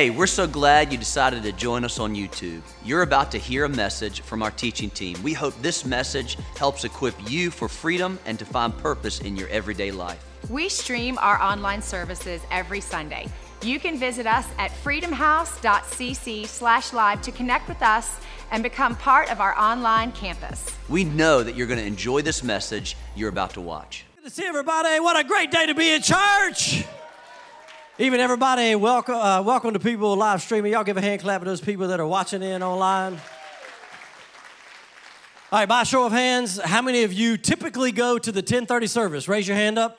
Hey, we're so glad you decided to join us on YouTube. You're about to hear a message from our teaching team. We hope this message helps equip you for freedom and to find purpose in your everyday life. We stream our online services every Sunday. You can visit us at freedomhouse.cc slash live to connect with us and become part of our online campus. We know that you're going to enjoy this message you're about to watch. Good to see everybody. What a great day to be in church. Even everybody, welcome, uh, welcome to people live streaming. Y'all give a hand clap to those people that are watching in online. All right, by show of hands, how many of you typically go to the 1030 service? Raise your hand up.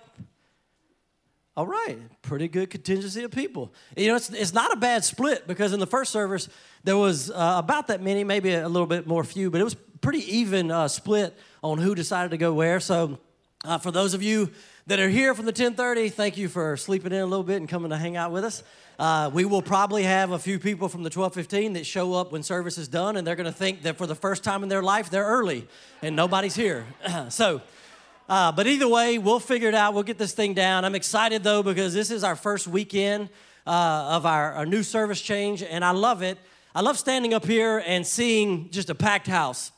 All right, pretty good contingency of people. You know, it's, it's not a bad split because in the first service, there was uh, about that many, maybe a little bit more few, but it was pretty even uh, split on who decided to go where. So, uh, for those of you that are here from the 1030, thank you for sleeping in a little bit and coming to hang out with us. Uh, we will probably have a few people from the 1215 that show up when service is done, and they're going to think that for the first time in their life, they're early and nobody's here. so, uh, but either way, we'll figure it out. We'll get this thing down. I'm excited though because this is our first weekend uh, of our, our new service change, and I love it. I love standing up here and seeing just a packed house.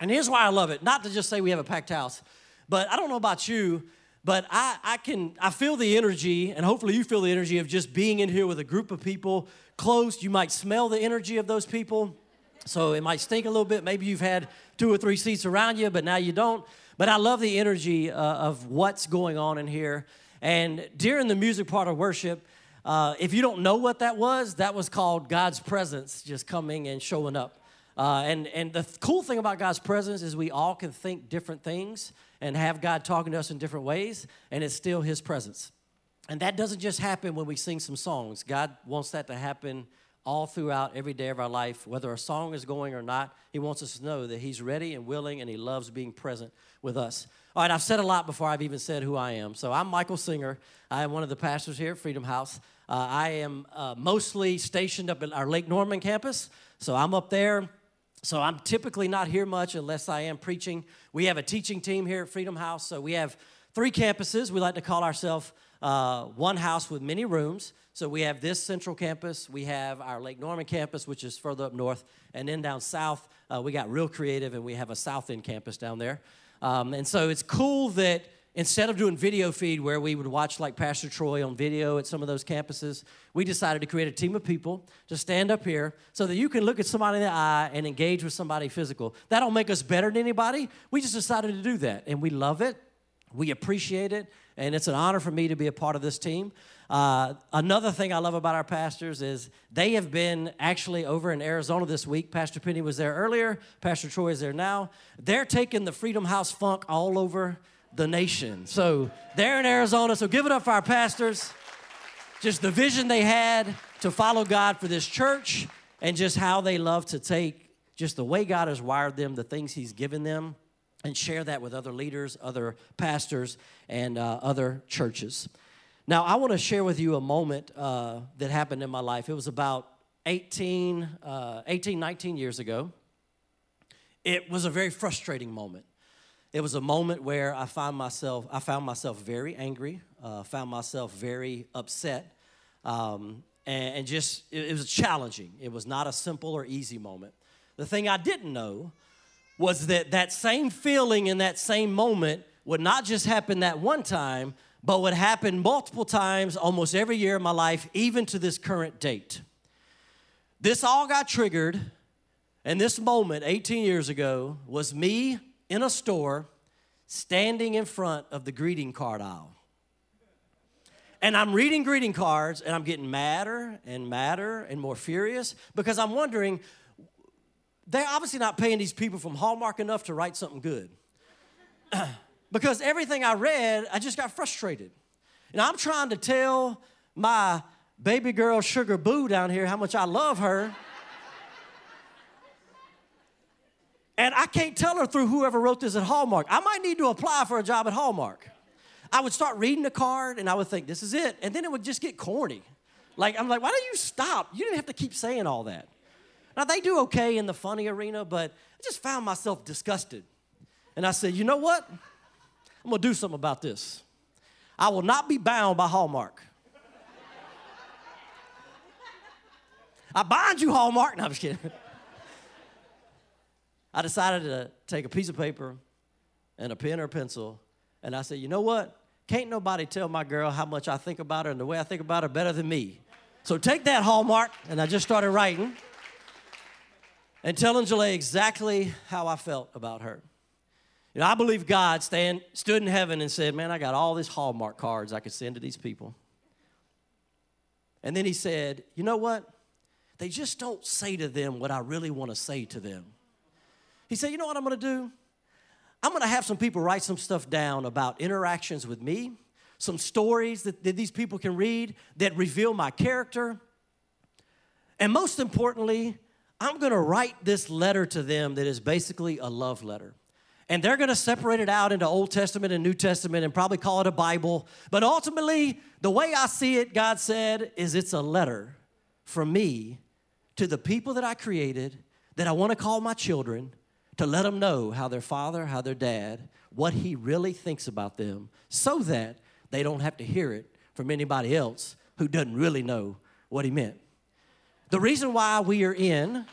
And here's why I love it not to just say we have a packed house, but I don't know about you, but I, I can I feel the energy, and hopefully you feel the energy of just being in here with a group of people close. You might smell the energy of those people. So it might stink a little bit. Maybe you've had two or three seats around you, but now you don't. But I love the energy uh, of what's going on in here. And during the music part of worship, uh, if you don't know what that was, that was called God's presence just coming and showing up. Uh, and, and the th- cool thing about God's presence is we all can think different things and have God talking to us in different ways, and it's still His presence. And that doesn't just happen when we sing some songs. God wants that to happen all throughout every day of our life, whether a song is going or not. He wants us to know that He's ready and willing and He loves being present with us. All right, I've said a lot before I've even said who I am. So I'm Michael Singer. I am one of the pastors here at Freedom House. Uh, I am uh, mostly stationed up at our Lake Norman campus. So I'm up there. So I'm typically not here much unless I am preaching. We have a teaching team here at Freedom House. So we have three campuses. We like to call ourselves uh, one house with many rooms. So we have this central campus, we have our Lake Norman campus, which is further up north, and then down south, uh, we got real creative, and we have a South End campus down there. Um, and so it's cool that instead of doing video feed where we would watch like Pastor Troy on video at some of those campuses, we decided to create a team of people to stand up here so that you can look at somebody in the eye and engage with somebody physical. That don't make us better than anybody. We just decided to do that, and we love it. We appreciate it, and it's an honor for me to be a part of this team. Uh, another thing I love about our pastors is they have been actually over in Arizona this week. Pastor Penny was there earlier, Pastor Troy is there now. They're taking the Freedom House funk all over the nation. So they're in Arizona, so give it up for our pastors. Just the vision they had to follow God for this church and just how they love to take just the way God has wired them, the things He's given them, and share that with other leaders, other pastors, and uh, other churches. Now, I want to share with you a moment uh, that happened in my life. It was about 18, uh, 18, 19 years ago. It was a very frustrating moment. It was a moment where I found myself, I found myself very angry, uh, found myself very upset, um, and, and, just, it, it was challenging. It was not a simple or easy moment. The thing I didn't know was that that same feeling in that same moment would not just happen that one time, but would happen multiple times almost every year of my life, even to this current date. This all got triggered, and this moment 18 years ago was me in a store standing in front of the greeting card aisle. And I'm reading greeting cards and I'm getting madder and madder and more furious because I'm wondering, they're obviously not paying these people from Hallmark enough to write something good. because everything I read, I just got frustrated. And I'm trying to tell my baby girl Sugar Boo down here how much I love her. And I can't tell her through whoever wrote this at Hallmark. I might need to apply for a job at Hallmark. I would start reading the card and I would think, this is it. And then it would just get corny. Like, I'm like, why don't you stop? You didn't have to keep saying all that. Now, they do okay in the funny arena, but I just found myself disgusted. And I said, you know what? I'm gonna do something about this. I will not be bound by Hallmark. I bind you, Hallmark. No, I'm just kidding. I decided to take a piece of paper and a pen or a pencil, and I said, you know what? Can't nobody tell my girl how much I think about her and the way I think about her better than me. So take that, Hallmark. And I just started writing and telling Jalea exactly how I felt about her. You know, I believe God stand, stood in heaven and said, Man, I got all these Hallmark cards I could send to these people. And then he said, You know what? They just don't say to them what I really want to say to them. He said, You know what I'm going to do? I'm going to have some people write some stuff down about interactions with me, some stories that, that these people can read that reveal my character. And most importantly, I'm going to write this letter to them that is basically a love letter. And they're going to separate it out into Old Testament and New Testament and probably call it a Bible. But ultimately, the way I see it, God said, is it's a letter from me to the people that I created that I want to call my children to let them know how their father, how their dad, what he really thinks about them so that they don't have to hear it from anybody else who doesn't really know what he meant. The reason why we are in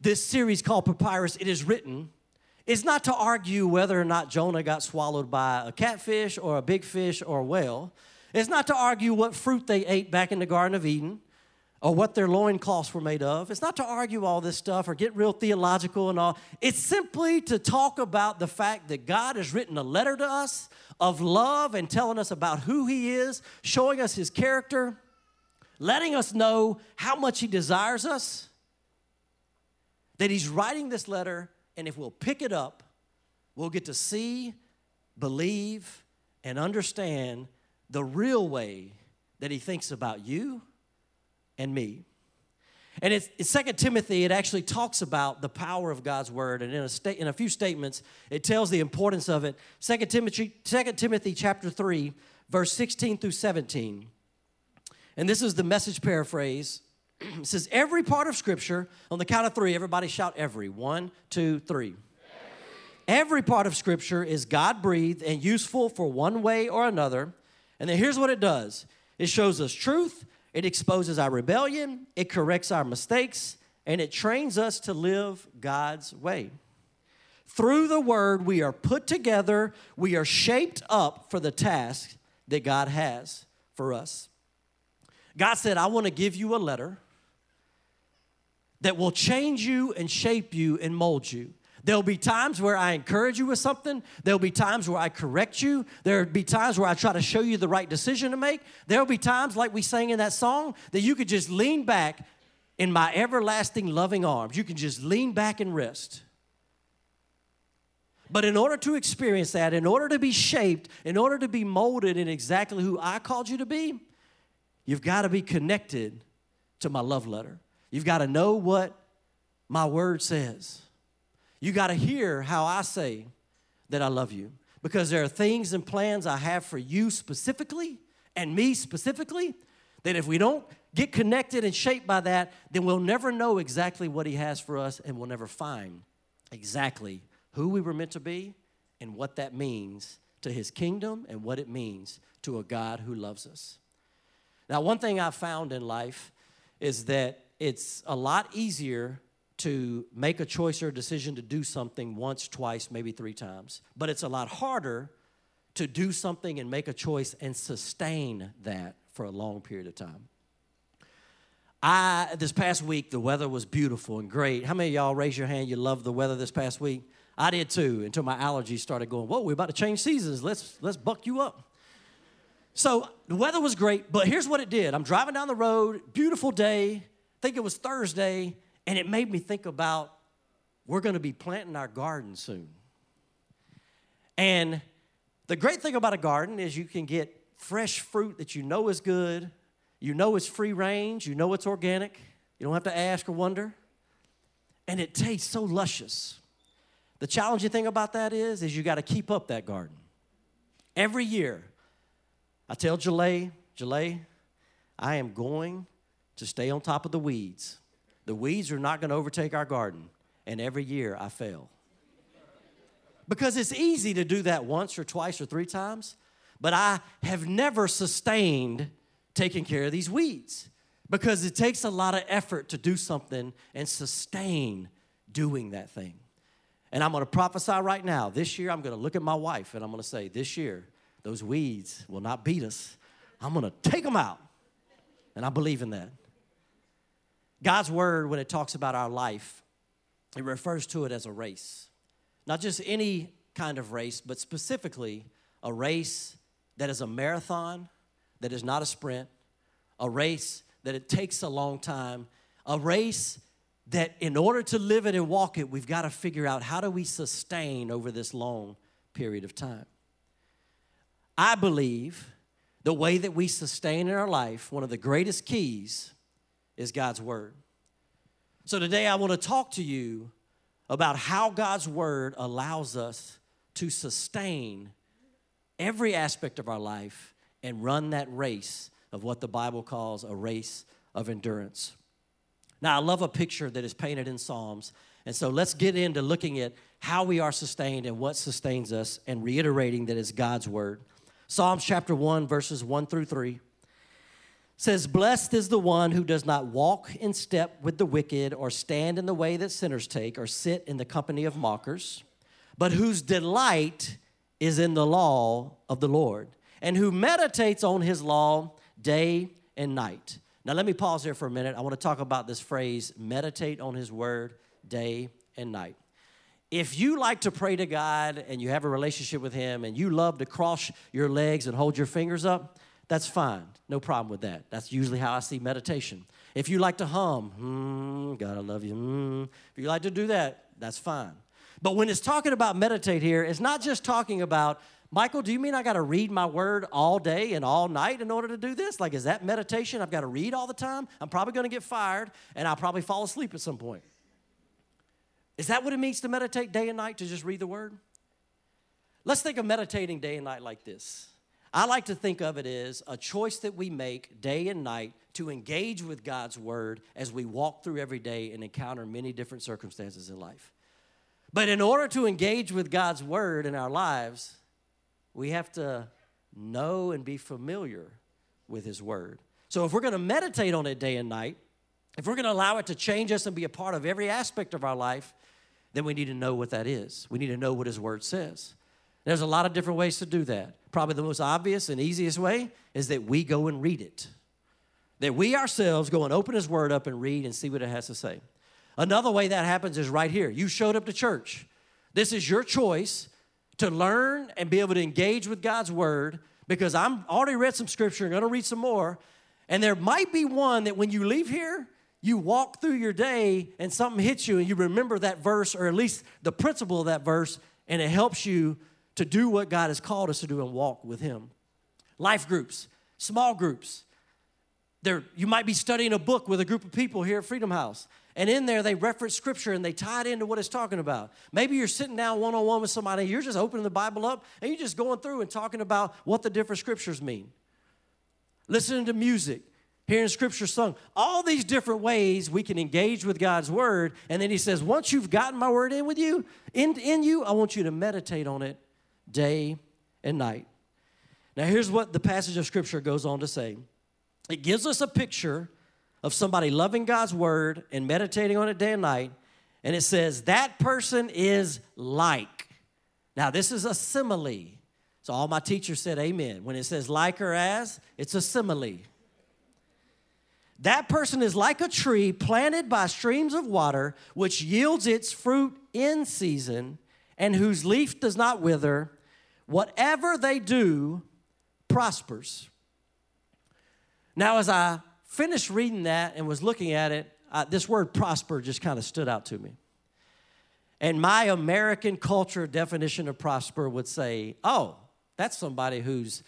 this series called Papyrus, it is written, is not to argue whether or not Jonah got swallowed by a catfish or a big fish or a whale. It's not to argue what fruit they ate back in the Garden of Eden or what their loincloths were made of. It's not to argue all this stuff or get real theological and all. It's simply to talk about the fact that God has written a letter to us of love and telling us about who He is, showing us His character, letting us know how much He desires us. That He's writing this letter, and if we'll pick it up, we'll get to see, believe, and understand the real way that He thinks about you and me. And it's, it's 2 Timothy, it actually talks about the power of God's word. And in a, sta- in a few statements, it tells the importance of it. 2 Timothy, 2 Timothy chapter 3, verse 16 through 17. And this is the message paraphrase. it says, Every part of Scripture, on the count of three, everybody shout every. One, two, three. Every part of Scripture is God breathed and useful for one way or another. And then here's what it does it shows us truth, it exposes our rebellion, it corrects our mistakes, and it trains us to live God's way. Through the word, we are put together, we are shaped up for the task that God has for us. God said, I want to give you a letter that will change you and shape you and mold you. There'll be times where I encourage you with something. There'll be times where I correct you. There'll be times where I try to show you the right decision to make. There'll be times, like we sang in that song, that you could just lean back in my everlasting loving arms. You can just lean back and rest. But in order to experience that, in order to be shaped, in order to be molded in exactly who I called you to be, you've got to be connected to my love letter. You've got to know what my word says. You got to hear how I say that I love you because there are things and plans I have for you specifically and me specifically that if we don't get connected and shaped by that, then we'll never know exactly what He has for us and we'll never find exactly who we were meant to be and what that means to His kingdom and what it means to a God who loves us. Now, one thing I've found in life is that it's a lot easier to make a choice or a decision to do something once, twice, maybe three times. But it's a lot harder to do something and make a choice and sustain that for a long period of time. I this past week the weather was beautiful and great. How many of y'all raise your hand you love the weather this past week? I did too until my allergies started going, "Whoa, we're about to change seasons. Let's let's buck you up." So, the weather was great, but here's what it did. I'm driving down the road, beautiful day. I think it was Thursday and it made me think about we're going to be planting our garden soon. And the great thing about a garden is you can get fresh fruit that you know is good, you know it's free range, you know it's organic, you don't have to ask or wonder, and it tastes so luscious. The challenging thing about that is, is you got to keep up that garden. Every year, I tell Jalea, Jalea, I am going to stay on top of the weeds. The weeds are not going to overtake our garden. And every year I fail. Because it's easy to do that once or twice or three times, but I have never sustained taking care of these weeds because it takes a lot of effort to do something and sustain doing that thing. And I'm going to prophesy right now. This year, I'm going to look at my wife and I'm going to say, This year, those weeds will not beat us. I'm going to take them out. And I believe in that. God's word, when it talks about our life, it refers to it as a race. Not just any kind of race, but specifically a race that is a marathon, that is not a sprint, a race that it takes a long time, a race that in order to live it and walk it, we've got to figure out how do we sustain over this long period of time. I believe the way that we sustain in our life, one of the greatest keys is God's Word. So today I want to talk to you about how God's Word allows us to sustain every aspect of our life and run that race of what the Bible calls a race of endurance. Now, I love a picture that is painted in Psalms. And so let's get into looking at how we are sustained and what sustains us and reiterating that it's God's word. Psalms chapter 1, verses 1 through 3 says, Blessed is the one who does not walk in step with the wicked, or stand in the way that sinners take, or sit in the company of mockers, but whose delight is in the law of the Lord, and who meditates on his law day and night. Now, let me pause here for a minute. I want to talk about this phrase meditate on his word day and night. If you like to pray to God and you have a relationship with him and you love to cross your legs and hold your fingers up, that's fine. No problem with that. That's usually how I see meditation. If you like to hum, hmm, God, I love you, hmm, if you like to do that, that's fine. But when it's talking about meditate here, it's not just talking about, Michael, do you mean I got to read my word all day and all night in order to do this? Like, is that meditation? I've got to read all the time? I'm probably going to get fired and I'll probably fall asleep at some point. Is that what it means to meditate day and night, to just read the word? Let's think of meditating day and night like this. I like to think of it as a choice that we make day and night to engage with God's word as we walk through every day and encounter many different circumstances in life. But in order to engage with God's word in our lives, we have to know and be familiar with his word. So if we're going to meditate on it day and night, if we're going to allow it to change us and be a part of every aspect of our life, then we need to know what that is. We need to know what his word says. There's a lot of different ways to do that. Probably the most obvious and easiest way is that we go and read it. That we ourselves go and open his word up and read and see what it has to say. Another way that happens is right here. You showed up to church. This is your choice to learn and be able to engage with God's word because I'm already read some scripture and going to read some more. And there might be one that when you leave here, you walk through your day and something hits you and you remember that verse or at least the principle of that verse and it helps you to do what God has called us to do and walk with Him. Life groups, small groups. There, you might be studying a book with a group of people here at Freedom House, and in there they reference scripture and they tie it into what it's talking about. Maybe you're sitting down one on one with somebody, you're just opening the Bible up and you're just going through and talking about what the different scriptures mean. Listening to music, hearing scripture sung, all these different ways we can engage with God's word. And then he says, once you've gotten my word in with you, in, in you, I want you to meditate on it day and night. Now, here's what the passage of scripture goes on to say it gives us a picture of somebody loving God's word and meditating on it day and night. And it says, that person is like. Now, this is a simile. So, all my teachers said amen. When it says like or as, it's a simile. That person is like a tree planted by streams of water, which yields its fruit in season, and whose leaf does not wither. Whatever they do prospers. Now, as I finished reading that and was looking at it, this word prosper just kind of stood out to me. And my American culture definition of prosper would say, oh, that's somebody who's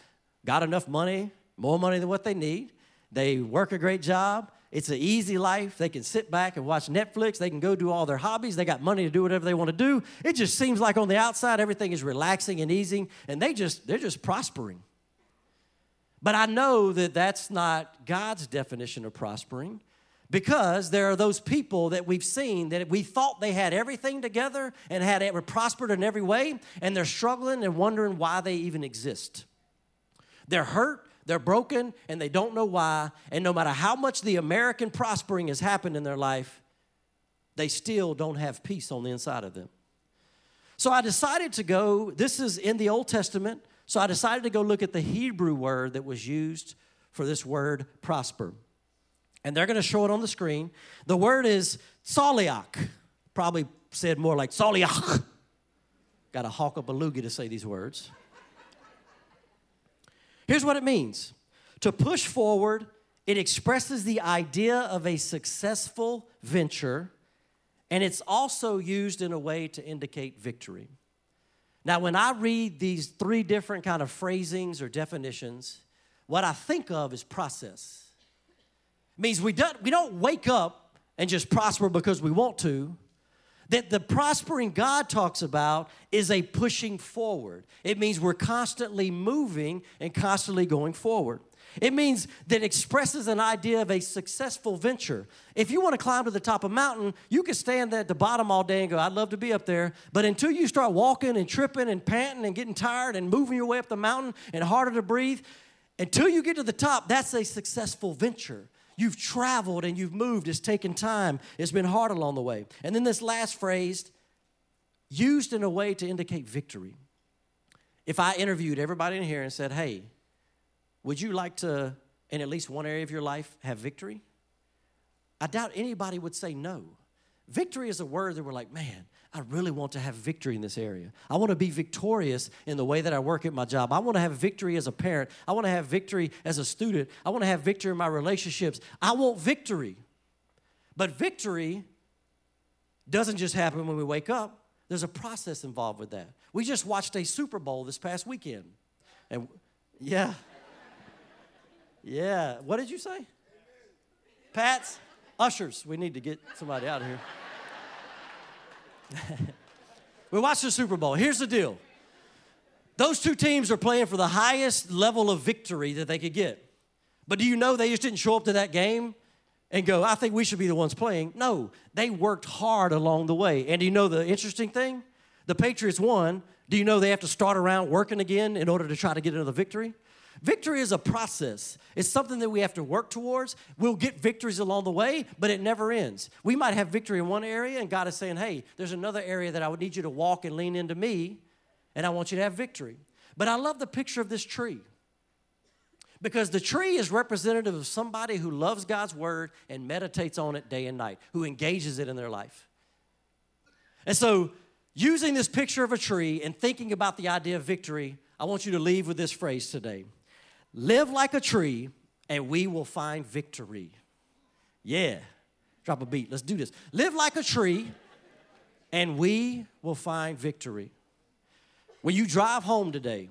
got enough money, more money than what they need. They work a great job. It's an easy life. They can sit back and watch Netflix. They can go do all their hobbies. They got money to do whatever they want to do. It just seems like on the outside everything is relaxing and easy, and they just they're just prospering. But I know that that's not God's definition of prospering because there are those people that we've seen that we thought they had everything together and had were prospered in every way, and they're struggling and wondering why they even exist. They're hurt, They're broken and they don't know why. And no matter how much the American prospering has happened in their life, they still don't have peace on the inside of them. So I decided to go, this is in the Old Testament, so I decided to go look at the Hebrew word that was used for this word prosper. And they're going to show it on the screen. The word is soliach. Probably said more like soliach. Got to hawk a beluga to say these words. Here's what it means to push forward, it expresses the idea of a successful venture, and it's also used in a way to indicate victory. Now, when I read these three different kind of phrasings or definitions, what I think of is process. It means we don't, we don't wake up and just prosper because we want to that the prospering God talks about is a pushing forward. It means we're constantly moving and constantly going forward. It means that expresses an idea of a successful venture. If you want to climb to the top of a mountain, you can stand there at the bottom all day and go, I'd love to be up there. But until you start walking and tripping and panting and getting tired and moving your way up the mountain and harder to breathe, until you get to the top, that's a successful venture. You've traveled and you've moved. It's taken time. It's been hard along the way. And then this last phrase, used in a way to indicate victory. If I interviewed everybody in here and said, hey, would you like to, in at least one area of your life, have victory? I doubt anybody would say no. Victory is a word that we're like, man, I really want to have victory in this area. I want to be victorious in the way that I work at my job. I want to have victory as a parent. I want to have victory as a student. I want to have victory in my relationships. I want victory. But victory doesn't just happen when we wake up, there's a process involved with that. We just watched a Super Bowl this past weekend. And yeah. Yeah. What did you say? Pats? Ushers. We need to get somebody out of here. we watched the Super Bowl. Here's the deal those two teams are playing for the highest level of victory that they could get. But do you know they just didn't show up to that game and go, I think we should be the ones playing? No, they worked hard along the way. And do you know the interesting thing? The Patriots won. Do you know they have to start around working again in order to try to get another victory? Victory is a process. It's something that we have to work towards. We'll get victories along the way, but it never ends. We might have victory in one area, and God is saying, hey, there's another area that I would need you to walk and lean into me, and I want you to have victory. But I love the picture of this tree because the tree is representative of somebody who loves God's word and meditates on it day and night, who engages it in their life. And so, using this picture of a tree and thinking about the idea of victory, I want you to leave with this phrase today Live like a tree, and we will find victory. Yeah. Drop a beat. Let's do this. Live like a tree, and we will find victory. When you drive home today,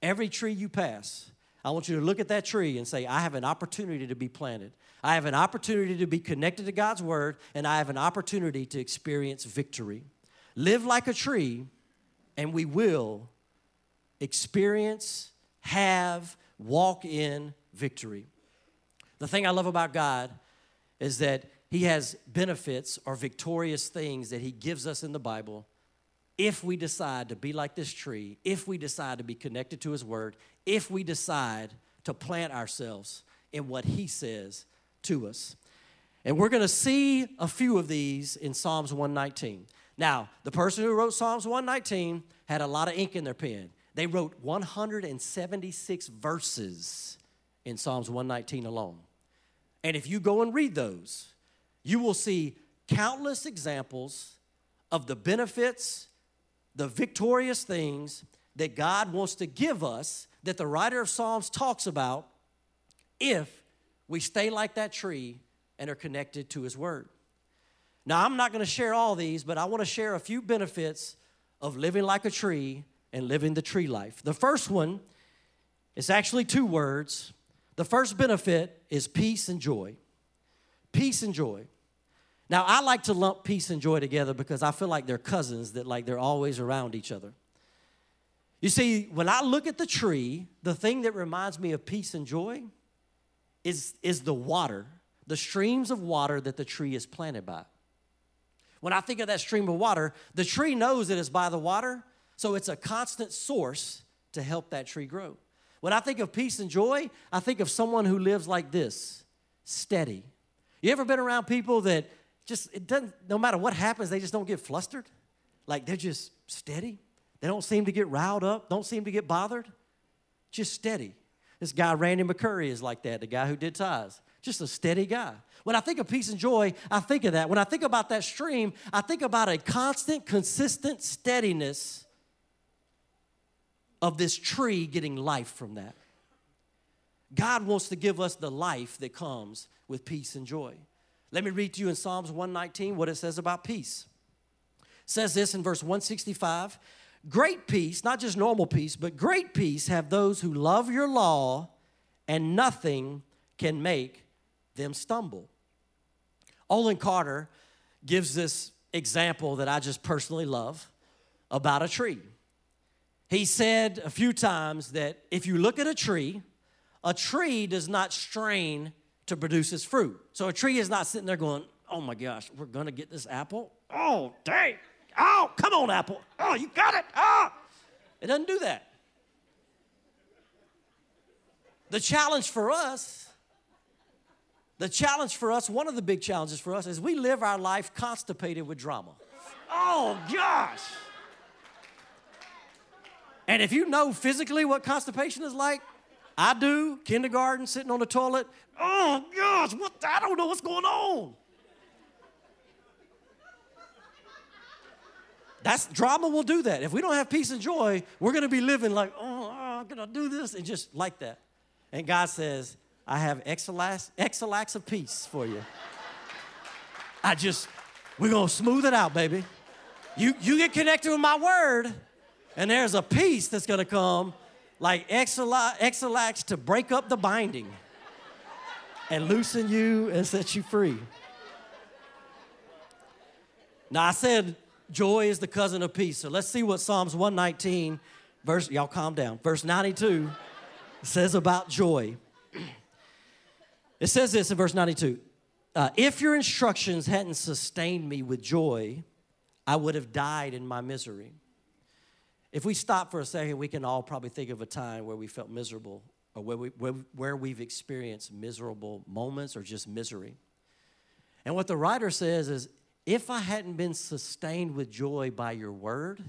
every tree you pass, I want you to look at that tree and say, I have an opportunity to be planted. I have an opportunity to be connected to God's word, and I have an opportunity to experience victory. Live like a tree, and we will experience, have, walk in victory. The thing I love about God is that He has benefits or victorious things that He gives us in the Bible if we decide to be like this tree, if we decide to be connected to His Word, if we decide to plant ourselves in what He says to us. And we're going to see a few of these in Psalms 119. Now, the person who wrote Psalms 119 had a lot of ink in their pen. They wrote 176 verses in Psalms 119 alone. And if you go and read those, you will see countless examples of the benefits, the victorious things that God wants to give us that the writer of Psalms talks about if we stay like that tree and are connected to his word. Now, I'm not going to share all these, but I want to share a few benefits of living like a tree and living the tree life. The first one is actually two words. The first benefit is peace and joy. Peace and joy. Now, I like to lump peace and joy together because I feel like they're cousins that like they're always around each other. You see, when I look at the tree, the thing that reminds me of peace and joy is, is the water, the streams of water that the tree is planted by. When I think of that stream of water, the tree knows that it's by the water, so it's a constant source to help that tree grow. When I think of peace and joy, I think of someone who lives like this steady. You ever been around people that just, it doesn't, no matter what happens, they just don't get flustered? Like they're just steady? They don't seem to get riled up, don't seem to get bothered. Just steady. This guy, Randy McCurry, is like that, the guy who did ties. Just a steady guy. When I think of peace and joy, I think of that. When I think about that stream, I think about a constant, consistent steadiness of this tree getting life from that. God wants to give us the life that comes with peace and joy. Let me read to you in Psalms 119 what it says about peace. It says this in verse 165 Great peace, not just normal peace, but great peace have those who love your law, and nothing can make them stumble. Olin Carter gives this example that I just personally love about a tree. He said a few times that if you look at a tree, a tree does not strain to produce its fruit. So a tree is not sitting there going, oh my gosh, we're gonna get this apple? Oh, dang. Oh, come on, apple. Oh, you got it. Oh. It doesn't do that. The challenge for us, the challenge for us, one of the big challenges for us is we live our life constipated with drama. Oh, gosh. And if you know physically what constipation is like, I do, kindergarten, sitting on the toilet. Oh, gosh, what? I don't know what's going on. That's drama will do that. If we don't have peace and joy, we're going to be living like, oh, I'm going to do this and just like that. And God says, I have Ex-Lax of peace for you. I just, we're going to smooth it out, baby. You, you get connected with my word, and there's a peace that's going to come like Ex-Lax to break up the binding and loosen you and set you free. Now, I said Joy is the cousin of peace. So let's see what Psalms 119, verse, y'all calm down, verse 92 says about joy. It says this in verse 92 uh, If your instructions hadn't sustained me with joy, I would have died in my misery. If we stop for a second, we can all probably think of a time where we felt miserable or where, we, where, we've experienced miserable moments or just misery. And what the writer says is if I hadn't been sustained with joy by your word,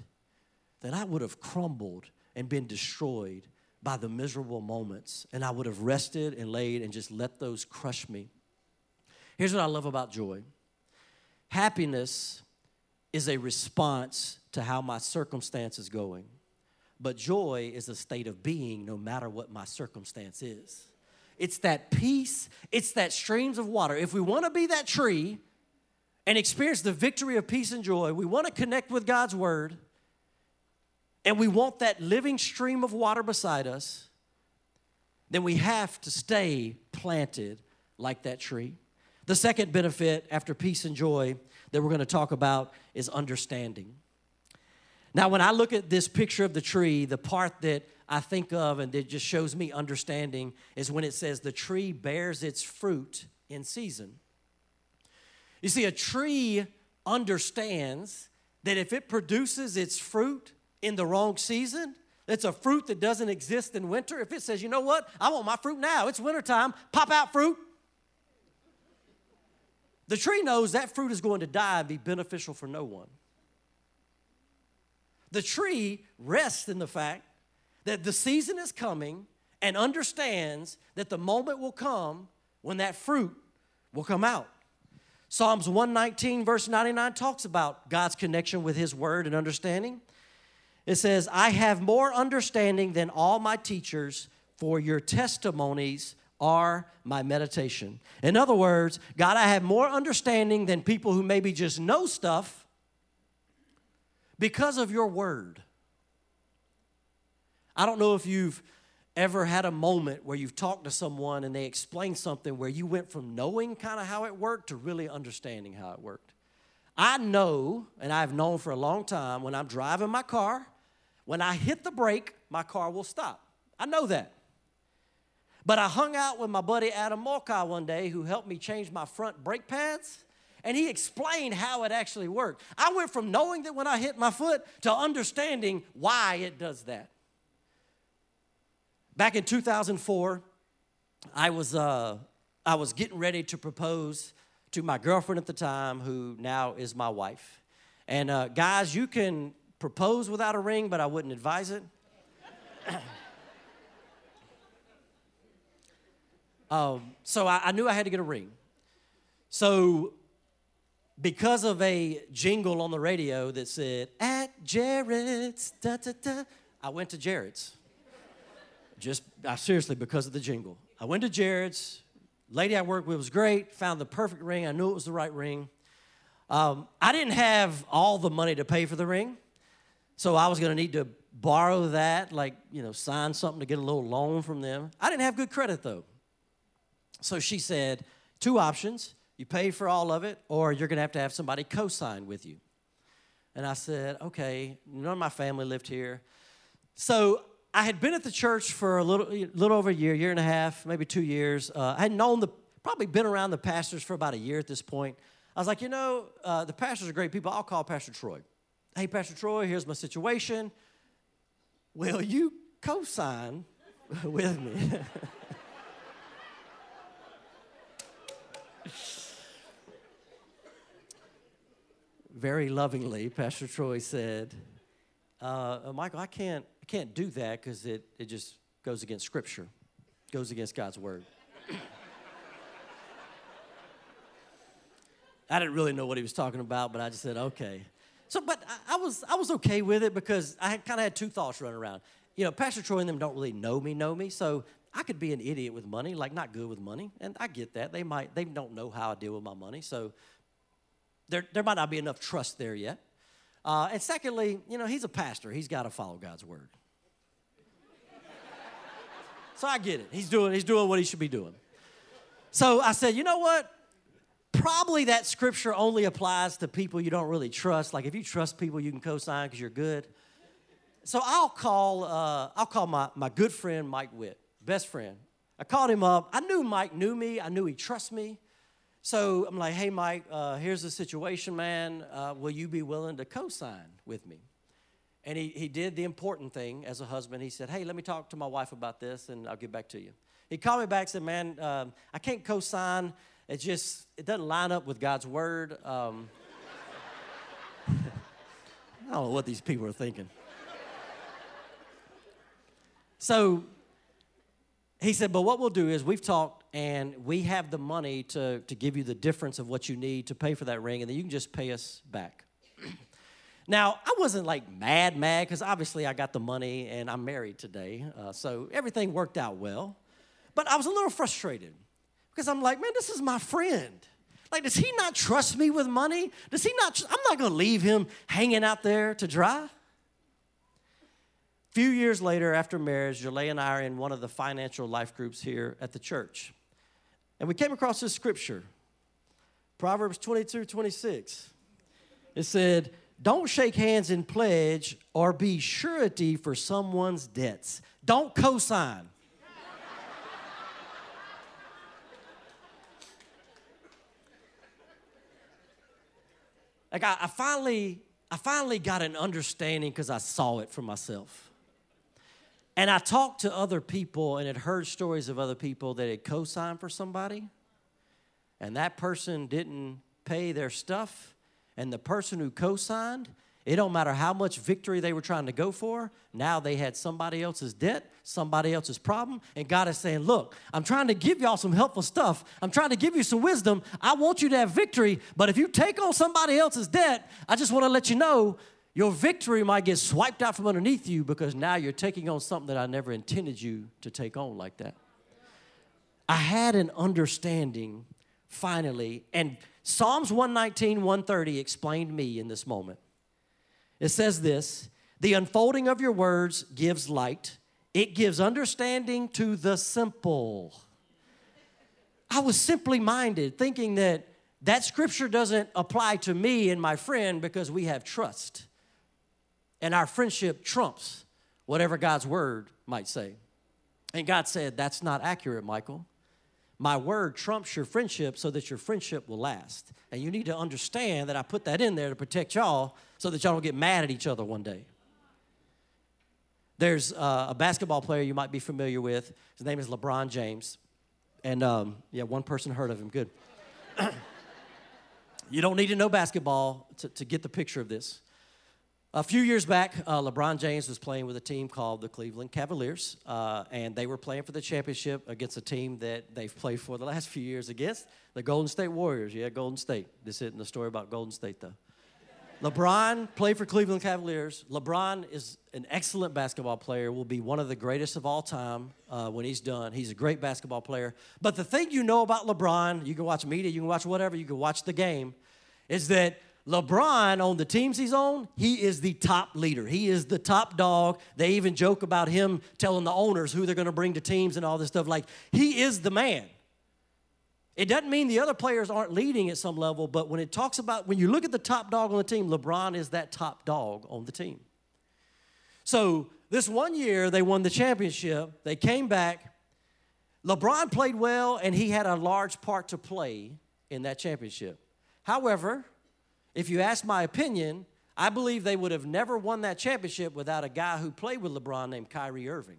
then I would have crumbled and been destroyed by the miserable moments, and I would have rested and laid and just let those crush me. Here's what I love about joy happiness is a response to how my circumstance is going, but joy is a state of being no matter what my circumstance is. It's that peace, it's that streams of water. If we want to be that tree, and experience the victory of peace and joy, we want to connect with God's word and we want that living stream of water beside us, then we have to stay planted like that tree. The second benefit after peace and joy that we're going to talk about is understanding. Now, when I look at this picture of the tree, the part that I think of and that just shows me understanding is when it says the tree bears its fruit in season. You see, a tree understands that if it produces its fruit in the wrong season, it's a fruit that doesn't exist in winter. If it says, you know what, I want my fruit now, it's wintertime, pop out fruit. The tree knows that fruit is going to die and be beneficial for no one. The tree rests in the fact that the season is coming and understands that the moment will come when that fruit will come out. Psalms 119, verse 99, talks about God's connection with His word and understanding. It says, I have more understanding than all my teachers, for your testimonies are my meditation. In other words, God, I have more understanding than people who maybe just know stuff because of your word. I don't know if you've ever had a moment where you've talked to someone and they explained something where you went from knowing kind of how it worked to really understanding how it worked? I know, and I've known for a long time, when I'm driving my car, when I hit the brake, my car will stop. I know that. But I hung out with my buddy Adam Mulcahy one day who helped me change my front brake pads, and he explained how it actually worked. I went from knowing that when I hit my foot to understanding why it does that. back in 2004, I was, uh, I was getting ready to propose to my girlfriend at the time, who now is my wife. And uh, guys, you can propose without a ring, but I wouldn't advise it. um, so I, I knew I had to get a ring. So because of a jingle on the radio that said, at Jared's, da, da, da, I went to Jared's. Just, I, seriously, because of the jingle. I went to Jared's. Lady I worked with was great, found the perfect ring. I knew it was the right ring. Um, I didn't have all the money to pay for the ring, so I was going to need to borrow that, like, you know, sign something to get a little loan from them. I didn't have good credit, though. So she said, two options you pay for all of it, or you're going to have to have somebody co sign with you. And I said, okay, none of my family lived here. So I had been at the church for a little, little over a year, year and a half, maybe two years. Uh, I had known the, probably been around the pastors for about a year at this point. I was like, you know, uh, the pastors are great people. I'll call Pastor Troy. Hey, Pastor Troy, here's my situation. Will you co sign with me? very lovingly, Pastor Troy said, uh, uh, Michael, I can't, I can't do that because it, it just goes against Scripture, goes against God's Word. I didn't really know what he was talking about, but I just said, okay. So, but I, I was, I was okay with it because I kind of had two thoughts running around. You know, Pastor Troy and them don't really know me, know me, so I could be an idiot with money, like not good with money, and I get that. They might, they don't know how I deal with my money, so there, there might not be enough trust there yet. Uh, and secondly, you know, he's a pastor. He's got to follow God's word. so I get it. He's doing, he's doing what he should be doing. So I said, you know what? Probably that scripture only applies to people you don't really trust. Like if you trust people, you can co-sign because you're good. So I'll call, uh, I'll call my, my good friend Mike Witt, best friend. I called him up. I knew Mike knew me. I knew he trusts me. So I'm like, hey, Mike, uh, here's the situation, man. Uh, will you be willing to co sign with me? And he, he did the important thing as a husband. He said, hey, let me talk to my wife about this and I'll get back to you. He called me back and said, man, um, I can't co sign. It just, it doesn't line up with God's word. Um, I don't know what these people are thinking. So he said, but what we'll do is we've talked and we have the money to, to give you the difference of what you need to pay for that ring, and then you can just pay us back. now, I wasn't like mad, mad, because obviously I got the money and I'm married today, uh, so everything worked out well. But I was a little frustrated because I'm like, man, this is my friend. Like, does he not trust me with money? Does he not? Tr- I'm not to leave him hanging out there to dry. A few years later, after marriage, Jolay and I are in one of the financial life groups here at the church. And we came across this scripture, Proverbs 22 26. It said, Don't shake hands in pledge or be surety for someone's debts. Don't cosign. like I, I, finally, I finally got an understanding because I saw it for myself. And I talked to other people and had heard stories of other people that had co signed for somebody, and that person didn't pay their stuff, and the person who co signed, it don't matter how much victory they were trying to go for, now they had somebody else's debt, somebody else's problem, and God is saying, Look, I'm trying to give y'all some helpful stuff. I'm trying to give you some wisdom. I want you to have victory, but if you take on somebody else's debt, I just want to let you know your victory might get swiped out from underneath you because now you're taking on something that I never intended you to take on like that. I had an understanding finally, and Psalms 119, 130 explained me in this moment. It says this The unfolding of your words gives light, it gives understanding to the simple. I was simply minded, thinking that that scripture doesn't apply to me and my friend because we have trust and our friendship trumps whatever God's word might say. And God said, That's not accurate, Michael. My word trumps your friendship so that your friendship will last. And you need to understand that I put that in there to protect y'all so that y'all don't get mad at each other one day. There's uh, a basketball player you might be familiar with. His name is LeBron James. And um, yeah, one person heard of him. Good. you don't need to know basketball to, to get the picture of this. A few years back, uh, LeBron James was playing with a team called the Cleveland Cavaliers, uh, and they were playing for the championship against a team that they've played for the last few years against the Golden State Warriors. Yeah, Golden State. This isn't the story about Golden State, though. LeBron played for Cleveland Cavaliers. LeBron is an excellent basketball player, will be one of the greatest of all time uh, when he's done. He's a great basketball player. But the thing you know about LeBron, you can watch media, you can watch whatever, you can watch the game, is that LeBron, on the teams he's on, he is the top leader. He is the top dog. They even joke about him telling the owners who they're going to bring to teams and all this stuff. Like, he is the man. It doesn't mean the other players aren't leading at some level, but when it talks about, when you look at the top dog on the team, LeBron is that top dog on the team. So, this one year, they won the championship. They came back. LeBron played well, and he had a large part to play in that championship. However, if you ask my opinion, I believe they would have never won that championship without a guy who played with LeBron named Kyrie Irving.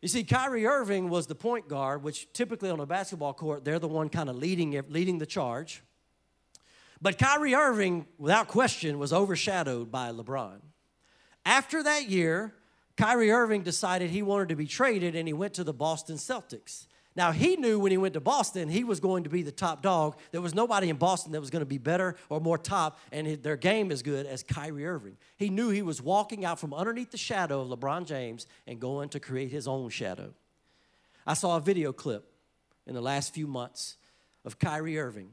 You see, Kyrie Irving was the point guard, which typically on a basketball court, they're the one kind of leading, leading the charge. But Kyrie Irving, without question, was overshadowed by LeBron. After that year, Kyrie Irving decided he wanted to be traded and he went to the Boston Celtics. Now, he knew when he went to Boston, he was going to be the top dog. There was nobody in Boston that was going to be better or more top, and their game as good as Kyrie Irving. He knew he was walking out from underneath the shadow of LeBron James and going to create his own shadow. I saw a video clip in the last few months of Kyrie Irving,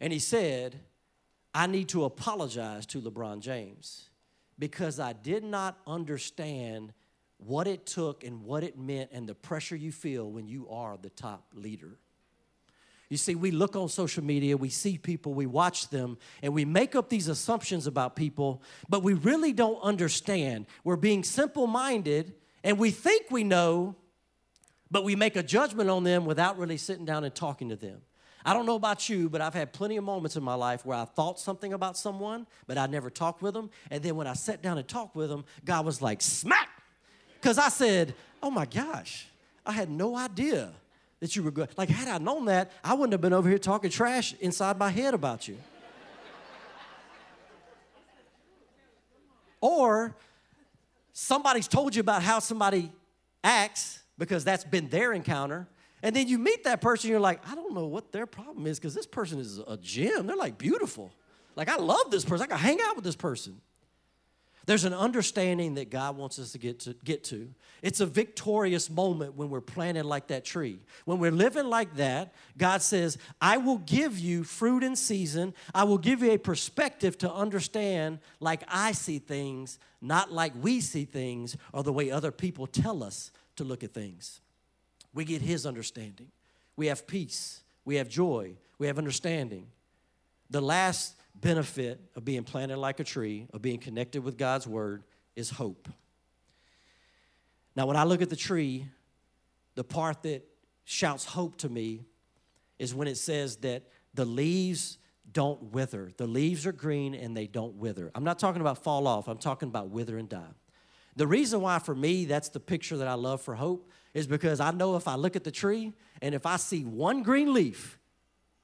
and he said, I need to apologize to LeBron James because I did not understand what it took and what it meant and the pressure you feel when you are the top leader. You see, we look on social media, we see people, we watch them, and we make up these assumptions about people, but we really don't understand. We're being simple minded and we think we know, but we make a judgment on them without really sitting down and talking to them. I don't know about you, but I've had plenty of moments in my life where I thought something about someone, but I never talked with them. And then when I sat down and talked with them, God was like, smack! Because I said, oh my gosh, I had no idea that you were good. Like, had I known that, I wouldn't have been over here talking trash inside my head about you. or somebody's told you about how somebody acts because that's been their encounter. And then you meet that person, you're like, I don't know what their problem is because this person is a gem. They're like beautiful. Like, I love this person. I can hang out with this person. There's an understanding that God wants us to get to get to. It's a victorious moment when we're planted like that tree. When we're living like that, God says, "I will give you fruit in season. I will give you a perspective to understand like I see things, not like we see things or the way other people tell us to look at things." We get his understanding. We have peace, we have joy, we have understanding. The last benefit of being planted like a tree, of being connected with God's word, is hope. Now, when I look at the tree, the part that shouts hope to me is when it says that the leaves don't wither. The leaves are green and they don't wither. I'm not talking about fall off, I'm talking about wither and die. The reason why, for me, that's the picture that I love for hope is because I know if I look at the tree and if I see one green leaf,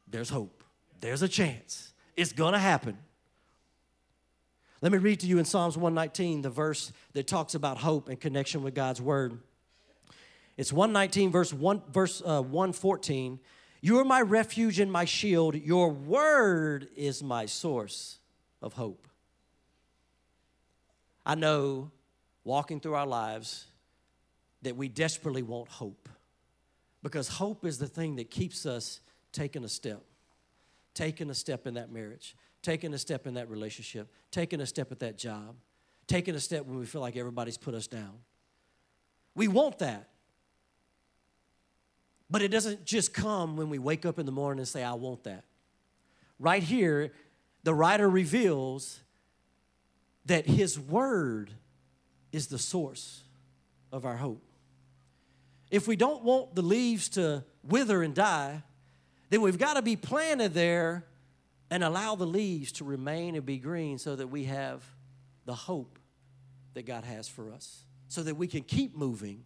there's hope, there's a chance. It's going to happen. Let me read to you in Psalms 119 the verse that talks about hope and connection with God's word. It's 119 verse 1 verse uh, 114. You are my refuge and my shield. Your word is my source of hope. I know walking through our lives that we desperately want hope because hope is the thing that keeps us taking a step taking a step in that marriage, taking a step in that relationship, taking a step at that job, taking a step when we feel like everybody's put us down. We want that. But it doesn't just come when we wake up in the morning and say, I want that. Right here, the writer reveals that his word is the source of our hope. If we don't want the leaves to wither and die, then we've got to be planted there and allow the leaves to remain and be green so that we have the hope that God has for us so that we can keep moving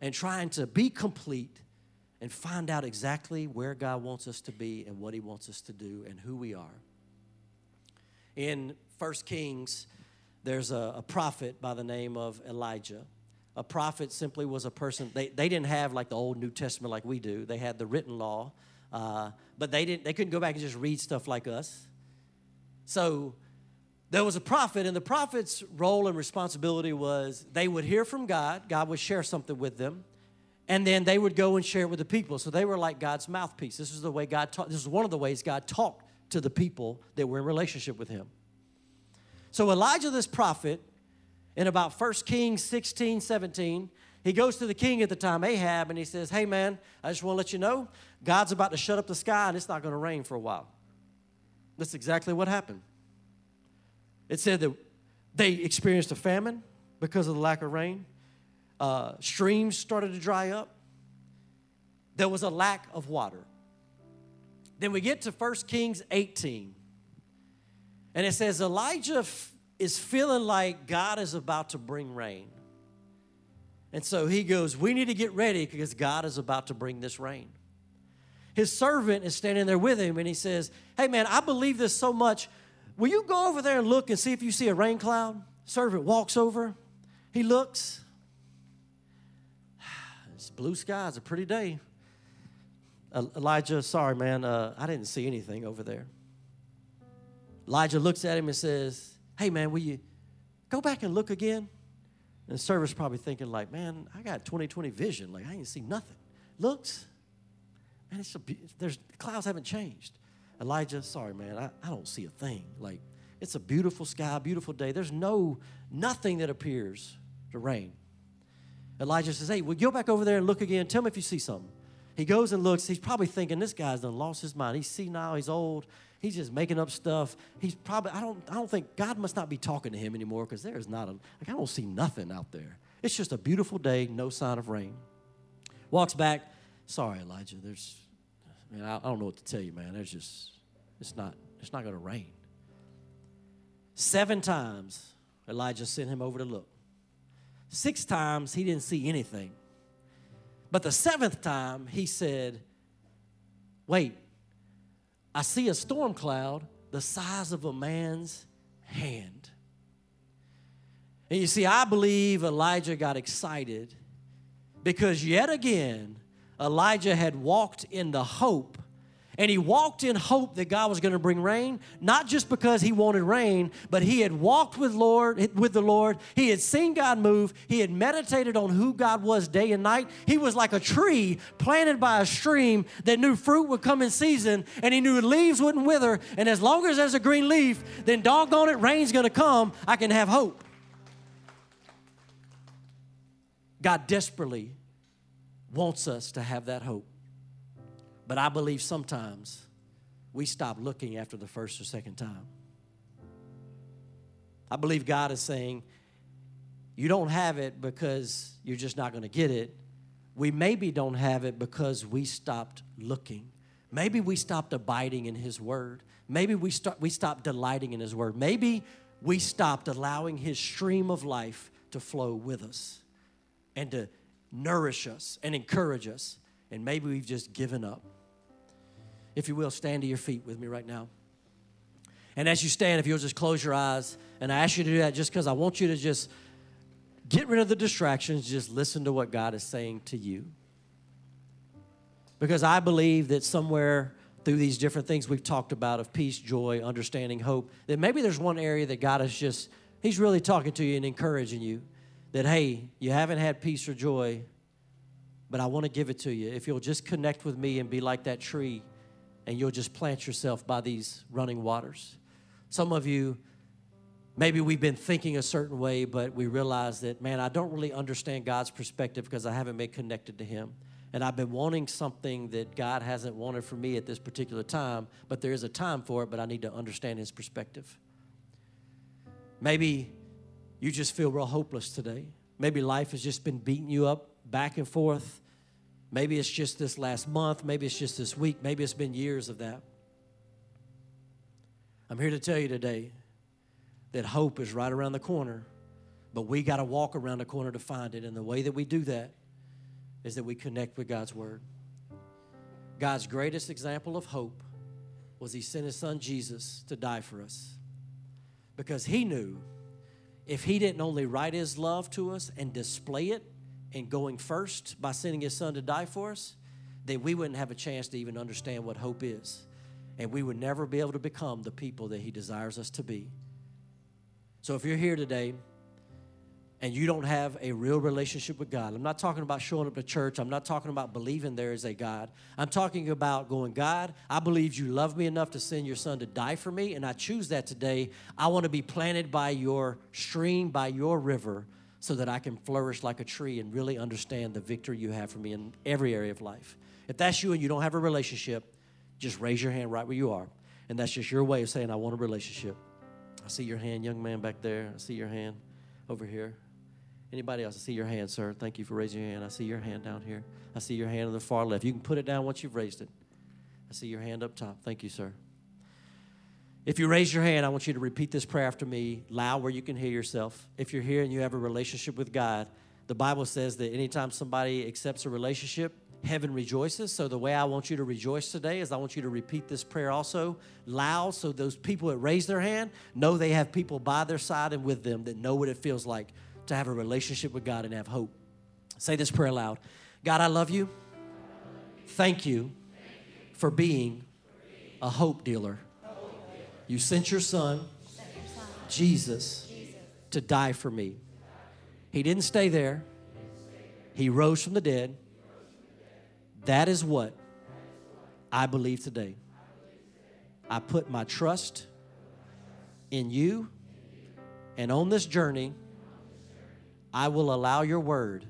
and trying to be complete and find out exactly where God wants us to be and what He wants us to do and who we are. In 1 Kings, there's a, a prophet by the name of Elijah. A prophet simply was a person, they, they didn't have like the Old New Testament like we do, they had the written law. Uh, but they didn't they couldn't go back and just read stuff like us. So there was a prophet and the prophet's role and responsibility was they would hear from god god would share something with them and then they would go and share it with the people. So they were like god's mouthpiece. This is the way god taught this is one of the ways god talked to the people that were in relationship with him. So elijah this prophet in about 1 kings 16 17 he goes to the king at the time, Ahab, and he says, Hey, man, I just want to let you know God's about to shut up the sky and it's not going to rain for a while. That's exactly what happened. It said that they experienced a famine because of the lack of rain, uh, streams started to dry up, there was a lack of water. Then we get to 1 Kings 18, and it says Elijah is feeling like God is about to bring rain. And so he goes, We need to get ready because God is about to bring this rain. His servant is standing there with him and he says, Hey man, I believe this so much. Will you go over there and look and see if you see a rain cloud? Servant walks over. He looks. It's blue sky. It's a pretty day. Elijah, sorry, man, uh, I didn't see anything over there. Elijah looks at him and says, Hey, man, will you go back and look again? And the server's probably thinking, like, man, I got 2020 vision. Like, I ain't see nothing. Looks, man, it's a, there's, the clouds haven't changed. Elijah, sorry, man, I, I don't see a thing. Like, it's a beautiful sky, beautiful day. There's no, nothing that appears to rain. Elijah says, hey, well, go back over there and look again. Tell me if you see something. He goes and looks. He's probably thinking, this guy's done lost his mind. He's senile. He's old. He's just making up stuff. He's probably, I don't, I don't think God must not be talking to him anymore because there is not a, like, I don't see nothing out there. It's just a beautiful day, no sign of rain. Walks back. Sorry, Elijah. There's, man, I, I don't know what to tell you, man. There's just, it's not, it's not going to rain. Seven times, Elijah sent him over to look. Six times, he didn't see anything. But the seventh time, he said, Wait, I see a storm cloud the size of a man's hand. And you see, I believe Elijah got excited because yet again, Elijah had walked in the hope and he walked in hope that God was going to bring rain, not just because he wanted rain, but he had walked with Lord with the Lord. He had seen God move. He had meditated on who God was day and night. He was like a tree planted by a stream that knew fruit would come in season, and he knew leaves wouldn't wither. And as long as there's a green leaf, then doggone it, rain's going to come. I can have hope. God desperately wants us to have that hope. But I believe sometimes we stop looking after the first or second time. I believe God is saying, you don't have it because you're just not going to get it. We maybe don't have it because we stopped looking. Maybe we stopped abiding in His Word. Maybe we, start, we stopped delighting in His Word. Maybe we stopped allowing His stream of life to flow with us and to nourish us and encourage us. And maybe we've just given up. If you will, stand to your feet with me right now. And as you stand, if you'll just close your eyes, and I ask you to do that just because I want you to just get rid of the distractions, just listen to what God is saying to you. Because I believe that somewhere through these different things we've talked about of peace, joy, understanding, hope, that maybe there's one area that God is just, He's really talking to you and encouraging you that, hey, you haven't had peace or joy, but I want to give it to you. If you'll just connect with me and be like that tree and you'll just plant yourself by these running waters. Some of you, maybe we've been thinking a certain way, but we realize that, man, I don't really understand God's perspective because I haven't been connected to Him. And I've been wanting something that God hasn't wanted for me at this particular time, but there is a time for it, but I need to understand His perspective. Maybe you just feel real hopeless today. Maybe life has just been beating you up back and forth Maybe it's just this last month. Maybe it's just this week. Maybe it's been years of that. I'm here to tell you today that hope is right around the corner. But we got to walk around the corner to find it. And the way that we do that is that we connect with God's Word. God's greatest example of hope was He sent His Son Jesus to die for us. Because He knew if He didn't only write His love to us and display it in going first by sending His Son to die for us, then we wouldn't have a chance to even understand what hope is. And we would never be able to become the people that He desires us to be. So if you're here today, and you don't have a real relationship with God. I'm not talking about showing up to church. I'm not talking about believing there is a God. I'm talking about going, God, I believe you love me enough to send your son to die for me, and I choose that today. I want to be planted by your stream, by your river, so that I can flourish like a tree and really understand the victory you have for me in every area of life. If that's you and you don't have a relationship, just raise your hand right where you are. And that's just your way of saying, I want a relationship. I see your hand, young man back there. I see your hand over here. Anybody else? I see your hand, sir. Thank you for raising your hand. I see your hand down here. I see your hand on the far left. You can put it down once you've raised it. I see your hand up top. Thank you, sir. If you raise your hand, I want you to repeat this prayer after me loud where you can hear yourself. If you're here and you have a relationship with God, the Bible says that anytime somebody accepts a relationship, heaven rejoices. So the way I want you to rejoice today is I want you to repeat this prayer also loud so those people that raise their hand know they have people by their side and with them that know what it feels like to have a relationship with God and have hope. Say this prayer loud God, I love you. Thank you for being a hope dealer. You sent your son, Jesus, to die for me. He didn't stay there, he rose from the dead. That is what I believe today. I put my trust in you, and on this journey, I will allow your word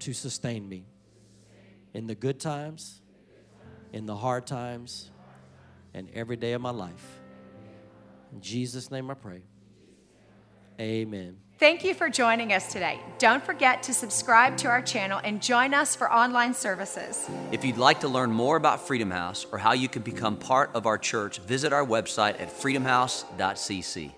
to sustain me in the good times, in the hard times, and every day of my life. In Jesus' name I pray. Amen. Thank you for joining us today. Don't forget to subscribe to our channel and join us for online services. If you'd like to learn more about Freedom House or how you can become part of our church, visit our website at freedomhouse.cc.